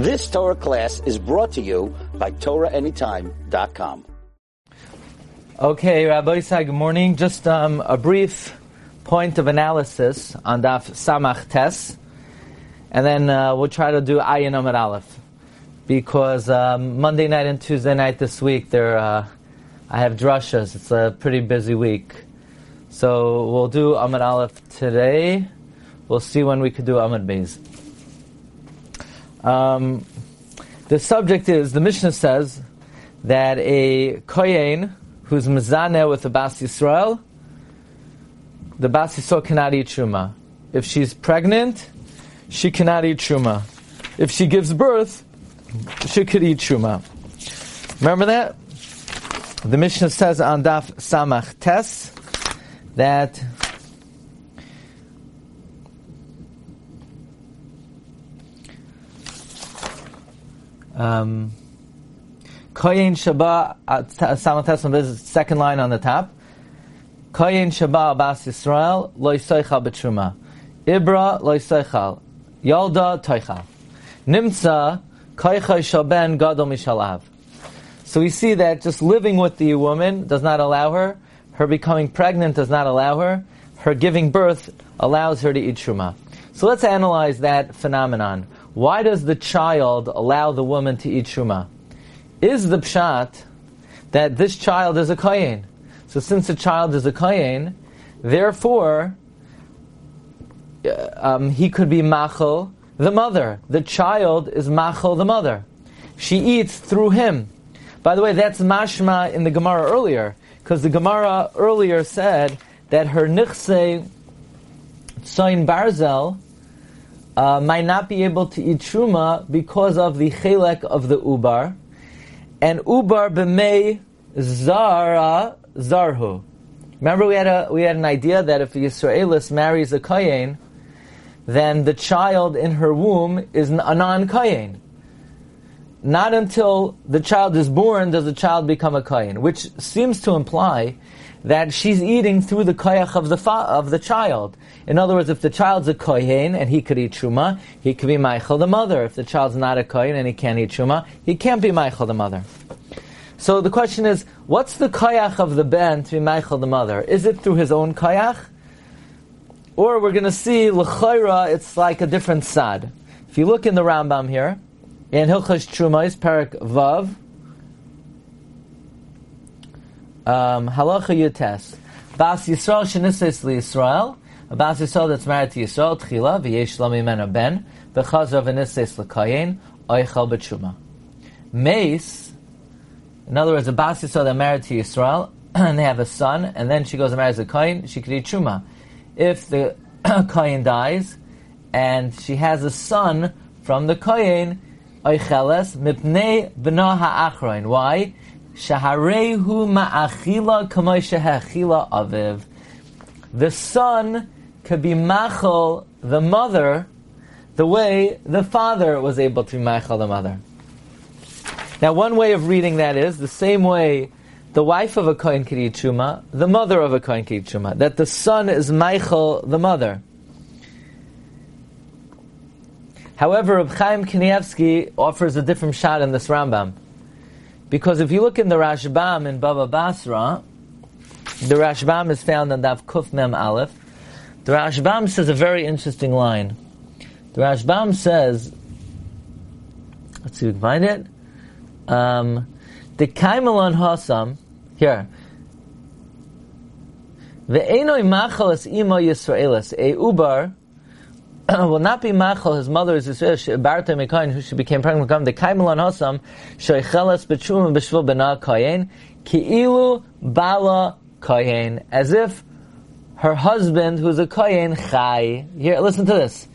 This Torah class is brought to you by TorahAnytime.com. Okay, Rabbi Isai, good morning. Just um, a brief point of analysis on Daf Samach Tes, and then uh, we'll try to do Ayin Amid Aleph. Because um, Monday night and Tuesday night this week, there uh, I have drushas. It's a pretty busy week. So we'll do Amid Aleph today. We'll see when we could do Amid Beis. Um, the subject is the Mishnah says that a kohen who's mezaneh with the Bas Yisrael, the Bas Yisrael cannot eat truma. If she's pregnant, she cannot eat truma. If she gives birth, she could eat truma. Remember that? The Mishnah says on Daf Samach Tes that Um, Koyin Shaba, Samates this is second line on the top. Koyin Shaba Bas Yisrael, Lo Yisoichal B'Truma. Ibra Lo Yisoichal. Yalda Toichal. Nimtza, Koichai Shaben Gadol Mishalav. So we see that just living with the woman does not allow her, her becoming pregnant does not allow her, her giving birth allows her to eat Truma. So let's analyze that phenomenon. Why does the child allow the woman to eat truma? Is the pshat that this child is a kohen? So since the child is a kohen, therefore uh, um, he could be machel the mother. The child is machel the mother. She eats through him. By the way, that's mashma in the Gemara earlier, because the Gemara earlier said that her nichse tzoin barzel uh, might not be able to eat truma because of the chelek of the ubar, and ubar b'mei zara zarhu. Remember, we had a we had an idea that if the Yisraelis marries a kayin, then the child in her womb is a non kayin. Not until the child is born does the child become a kayin, which seems to imply that she's eating through the koyach of the fa- of the child. In other words, if the child's a kohen and he could eat truma, he could be Michael the mother. If the child's not a kohen and he can't eat truma, he can't be Michael the mother. So the question is, what's the koyach of the ben to be Michael the mother? Is it through his own koyach? Or we're going to see l'chayra, it's like a different sad. If you look in the Rambam here, in Hilchas Trumais, Parak Vav, um, halacha yutes. Bas Yisrael shenises Yisrael. A Bas Yisrael that's married to Yisrael, tchila, v'yesh lo mimena ben, v'chazor v'nises l'kayin, oichal b'tshuma. Mace, in other words, a Bas Yisrael that married to Yisrael, and they have a son, and then she goes and marries a kohen, she could eat truma. If the kohen dies, and she has a son from the kohen, oicheles mipnei b'no ha'achroin. Why? Shaharehu ma'achila aviv. The son could be machal the mother the way the father was able to be machal the mother. Now, one way of reading that is the same way the wife of a kohen could eat the mother of a kohen could eat. That the son is machal the mother. However, Reb Chaim Kanievsky offers a different shot in this Rambam. Because if you look in the Rashbam in Baba Basra, the Rashbam is found in Dav Kuf Mem Aleph. The Rashbam says a very interesting line. The Rashbam says, let's see if we can find it. Um, the Kaimalon Hasam, here. The Enoi Machal es Imo Yisraelis, a Ubar, will not be machal. His mother is Barta Mekain, who she became pregnant with the Kaimelon Hosam, Shoichelas Bechum Beshvil Bena Kayin, Ki'ilu Bala Kayin, as if her husband, who's a Kayin, Chai. Here, listen to this.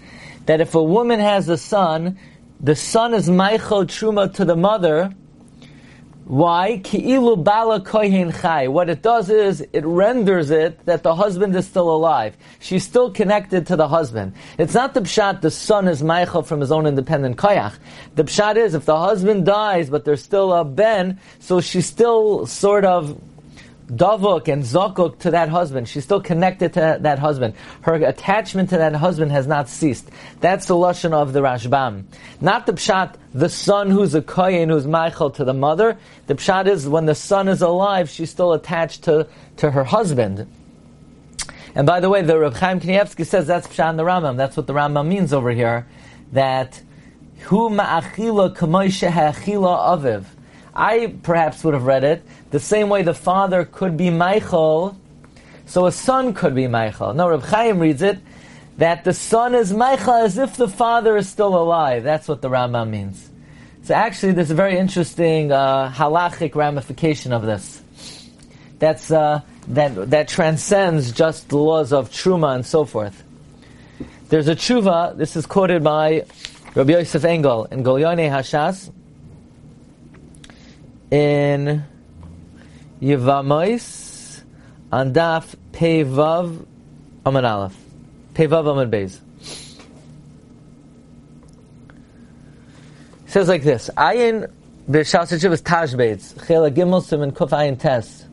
That if a woman has a son, the son is Michael Truma to the mother, why? Ki'ilu bala kohen chai. What it does is, it renders it that the husband is still alive. She's still connected to the husband. It's not the pshat, the son is Michael from his own independent koyach. The pshat is, if the husband dies, but there's still a ben, so she's still sort of davuk and zakuk to that husband. She's still connected to that husband. Her attachment to that husband has not ceased. That's the lashon of the Rashbam. Not the pshat, the son who's a kohen who's Michael to the mother. The pshat is when the son is alive, she's still attached to, to her husband. And by the way, the Reb Chaim Kanievsky says that's pshat in the Rambam. That's what the Rambam means over here. That hu ma'achila kamoy ha'achila aviv. I perhaps would have read it the same way the father could be Michael, so a son could be Michael. No, Reb Chaim reads it that the son is Michael as if the father is still alive. That's what the Rambam means. So actually, there's a very interesting uh, halachic ramification of this. That's uh, that that transcends just the laws of truma and so forth. There's a tshuva. This is quoted by Rabbi Yosef Engel in Gilyonei Hashas in Yevamos on Daf Pevav Amad Aleph. Pevav Amad Beis. says like this: Ayin b'shas is Tashbetz Chela Gimel Simin Kuf Ayin Tes.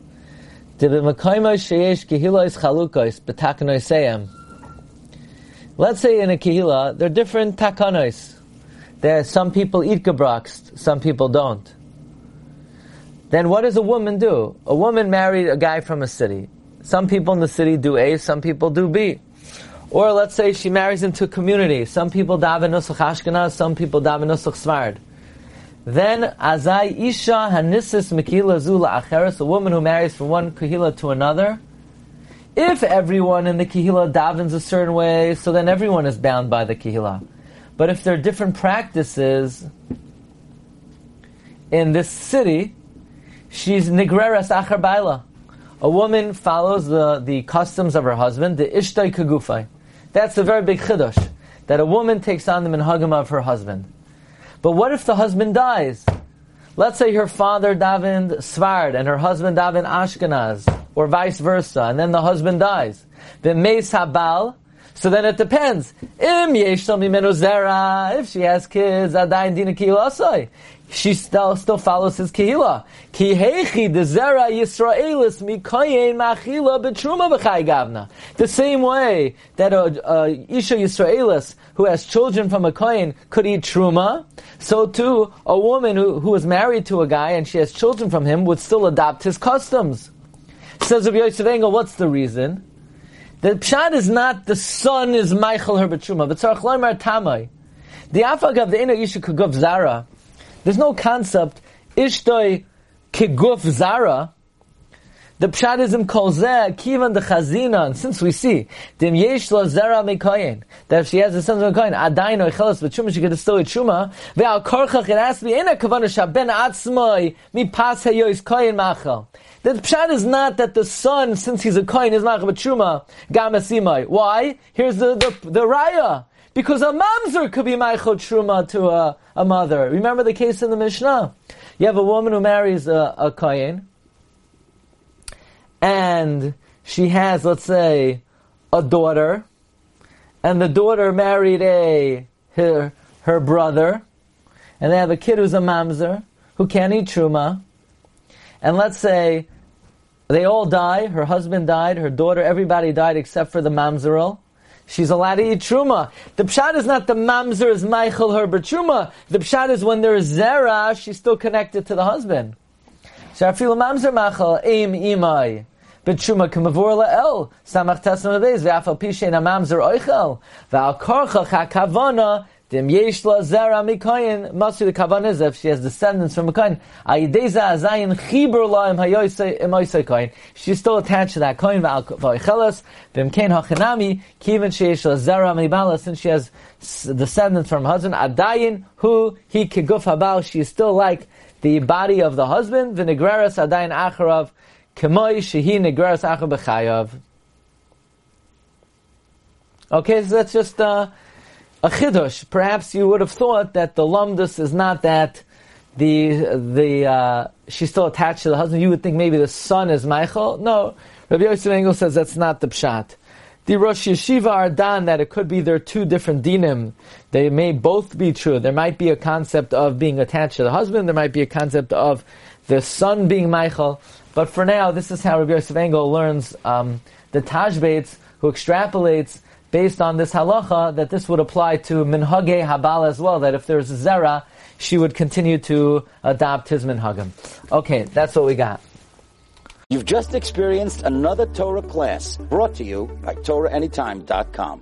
Debimakaima sheyesh kehilos chalukos b'takanoiseyem. Let's say in a kehila, there are different takanos. There, some people eat gebraxt, some people don't then what does a woman do? A woman married a guy from a city. Some people in the city do A, some people do B. Or let's say she marries into a community. Some people daven nusach Ashkenaz, some people daven nusach Svard. Then azai isha hanisis mekila zula acheres, a woman who marries from one kahila to another. If everyone in the kahila davens a certain way, so then everyone is bound by the kahila. But if there are different practices in this city, she's nigreras achar baila. A woman follows the, the customs of her husband, the ishtay kagufay. That's a very big chiddush, that a woman takes on the minhagim of her husband. But what if the husband dies? Let's say her father davened Svard and her husband davened Ashkenaz, or vice versa, and then the husband dies. The meis habal, so then it depends. If she has kids, she still still follows his kehila. Ki hechi de zera Yisraelis mikoyin machila betruma b'chai gavna. The same way that a, a isha Yisraelis who has children from a kohen could eat truma, so too a woman who, who is married to a guy and she has children from him would still adopt his customs. Says Rabbi Yosef Engel, what's the reason? The pshat is not the son is Michael her betruma, but loimer tamai. The afag of the inner isha kugov zara there's no concept, ishtoi kiguf zara. The is in kolzeh, kivan the chazina, and since we see, dim yesh lo zara mekoyin, that if she has a son of mekoyin, adayin or chelas b'tshuma, she could still eat truma, ve'al korchach, it has to be in a kavana shaben atzmoi, mi pas heyois koyin machal. The pshat is not that the son, since he's a koyin, is machal b'tshuma, gam Why? Here's the, the, the raya. Because a mamzer could be Michael Truma to a, a mother. Remember the case in the Mishnah? You have a woman who marries a, a Kayin, and she has, let's say, a daughter, and the daughter married a her, her brother, and they have a kid who's a mamzer, who can't eat truma, and let's say they all die, her husband died, her daughter, everybody died except for the mamzerel, she's allowed to eat truma. The pshat is not the mamzer is Michael her but truma. The pshat is when there is zera, she's still connected to the husband. Feel mamzer machal aim imai. B'tshuma k'mavur la'el, samach tesna v'ez, v'afal pishein mamzer oichel, v'al korcha chakavana, Zera mikoyin, the if she has descendants from a koyin. Ayideza. She's still attached to that hachinami kivin mibala since she has descendants from her husband. Adayin he. She is still like the body of the husband. V'negreres adayin acharav kemoy shehi negreres achar. Okay, so that's just uh, a chidush. Perhaps you would have thought that the lumdus is not that the the uh, she's still attached to the husband. You would think maybe the son is Michael. No, Rabbi Yosef Engel says that's not the pshat. The Rosh Yeshiva are done that it could be there are two different dinim. They may both be true. There might be a concept of being attached to the husband. There might be a concept of the son being Michael. But for now, this is how Rabbi Yosef Engel learns um, the Tashbetz, who extrapolates based on this halacha that this would apply to minhage habal as well. That if there's zera, she would continue to adopt his minhagim. Okay, that's what we got. You've just experienced another Torah class brought to you by TorahAnytime.com.